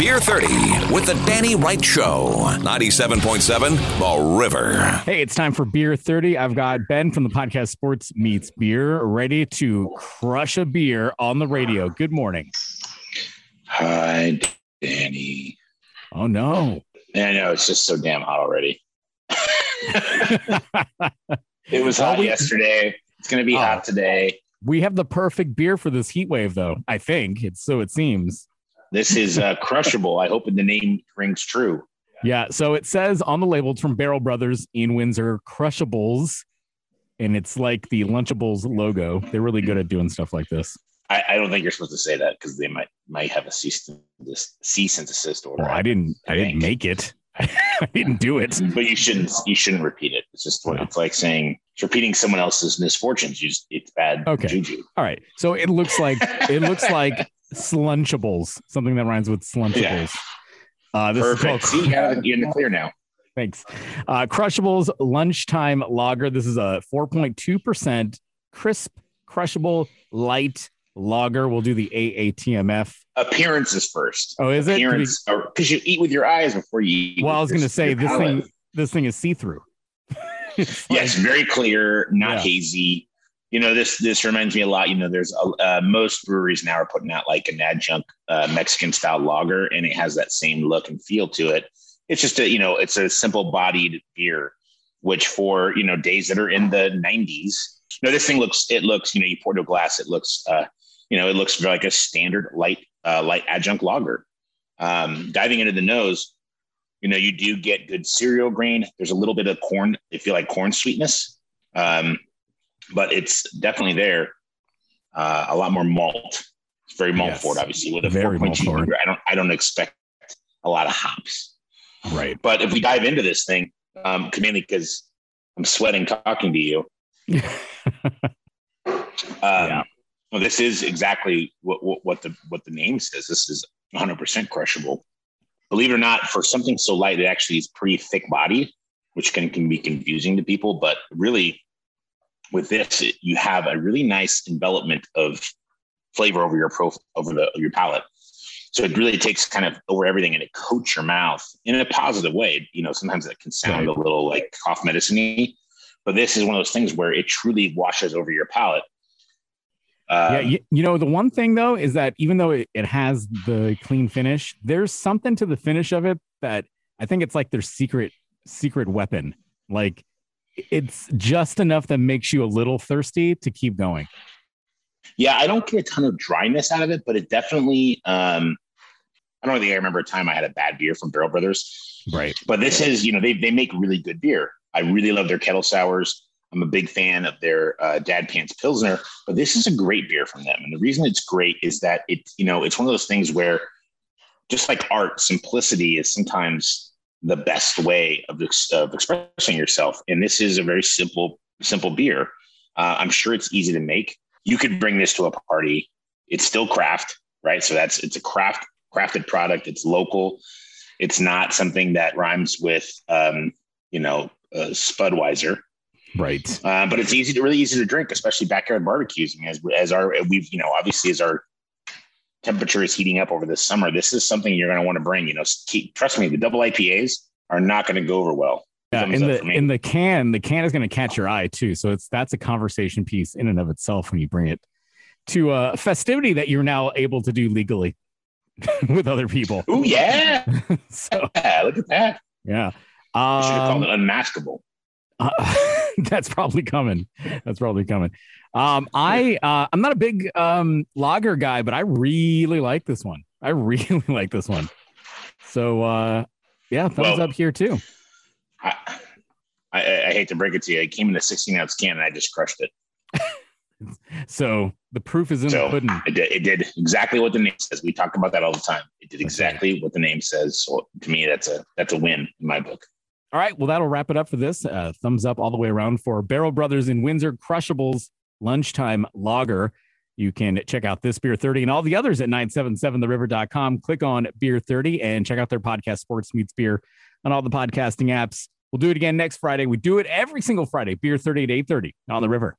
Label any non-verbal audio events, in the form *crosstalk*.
Beer 30 with the Danny Wright Show. 97.7 The River. Hey, it's time for Beer 30. I've got Ben from the podcast Sports Meets Beer ready to crush a beer on the radio. Good morning. Hi, Danny. Oh, no. I know it's just so damn hot already. *laughs* it was hot Well, we- yesterday. It's going to be Oh. hot today. We have the perfect beer for this heat wave, though. I think it's so it seems. This is uh, crushable. I hope the name rings true. Yeah. So it says on the label it's from Barrel Brothers in Windsor, Crushables. And it's like the Lunchables logo. They're really good at doing stuff like this. I, I don't think you're supposed to say that because they might might have a cease and desist, cease and desist order. Well, I didn't I didn't make it. *laughs* I didn't do it. but you shouldn't you shouldn't repeat it. It's just what No. it's like saying it's repeating someone else's misfortunes. You just it's bad Okay. juju. All right. So it looks like it looks like Slunchables, something that rhymes with Slunchables. Yeah. Uh, this Perfect. is See, called you got it- you're in the clear now. Thanks. Uh, Crushables Lunchtime Lager. This is a 4.2% crisp, crushable, light lager. We'll do the AATMF. Appearances first. Oh, is it? Appearance, because you eat with your eyes before you eat. Well, I was going your- to say your this palate. thing. This thing is see through. *laughs* yes, very clear, not Yeah. hazy. You know, this this reminds me a lot. You know, there's a, uh, most breweries now are putting out like an adjunct uh, Mexican style lager, and it has that same look and feel to it. It's just a you know, it's a simple bodied beer, which for you know days that are in the 90s. You know, this thing looks it looks you know you pour to a glass, it looks uh, you know it looks like a standard light uh, light adjunct lager. Um, diving into the nose, you know, you do get good cereal grain. There's a little bit of corn. I feel like corn sweetness, um, but it's definitely there. Uh, a lot more malt. It's very malt Yes. forward, obviously, with a Very 4.2 malt forward. I don't, I don't expect a lot of hops. Right. But if we dive into this thing, um, mainly because I'm sweating talking to you. *laughs* Um, Yeah. Well, this is exactly what, what what the what the name says. This is 100% crushable. Believe it or not, for something so light, it actually is pretty thick body, which can, can be confusing to people. But really, with this, it, you have a really nice envelopment of flavor over your pro over the your palate. So it really takes kind of over everything, and it coats your mouth in a positive way. You know, sometimes that can sound a little like cough medicine-y, but this is one of those things where it truly washes over your palate. Um, yeah. You, you know, the one thing though is that even though it, it has the clean finish, there's something to the finish of it that I think it's like their secret secret weapon. Like it's just enough that makes you a little thirsty to keep going. Yeah, I don't get a ton of dryness out of it, but it definitely. Um, I don't think I remember a time I had a bad beer from Barrel Brothers, Right. but this is you know they they make really good beer. I really love their kettle sours. I'm a big fan of their uh, Dad Pants Pilsner, but this is a great beer from them. And the reason it's great is that it you know it's one of those things where just like art, simplicity is sometimes the best way of, of expressing yourself. And this is a very simple simple beer. Uh, I'm sure it's easy to make you could bring this to a party. It's still craft, right? So that's it's a craft crafted product. It's local. It's not something that rhymes with, um, you know, uh, Spudweiser. Right. Uh, but it's easy to really easy to drink, especially backyard barbecues. I mean, as as our we've you know obviously as our temperature is heating up over the summer, this is something you're going to want to bring. You know, keep, trust me, the double IPAs are not going to go over well. Yeah, in the in the can, the can is going to catch your eye too. So it's that's a conversation piece in and of itself when you bring it to a festivity that you're now able to do legally *laughs* with other people. Oh yeah, *laughs* so yeah, look at that. yeah, I should have um, called it unmaskable. uh, *laughs* *laughs* that's probably coming. That's probably coming. Um, I uh, I'm not a big um lager guy, but I really like this one. I *laughs* really like this one. So uh, yeah, thumbs Well, up here too. I, I, I hate to break it to you. It came in a 16 ounce can and I just crushed it. *laughs* So the proof is in the pudding. it did, it did exactly what the name says. We talk about that all the time. It did exactly what the name says. So to me, that's a that's a win in my book. All right. Well, that'll wrap it up for this. Uh, thumbs up all the way around for Barrel Brothers in Windsor Crushables Lunchtime Lager. You can check out this beer 30 and all the others at 977theriver.com. Click on beer 30 and check out their podcast, Sports Meets Beer, on all the podcasting apps. We'll do it again next Friday. We do it every single Friday, beer 30 at 830 on the river.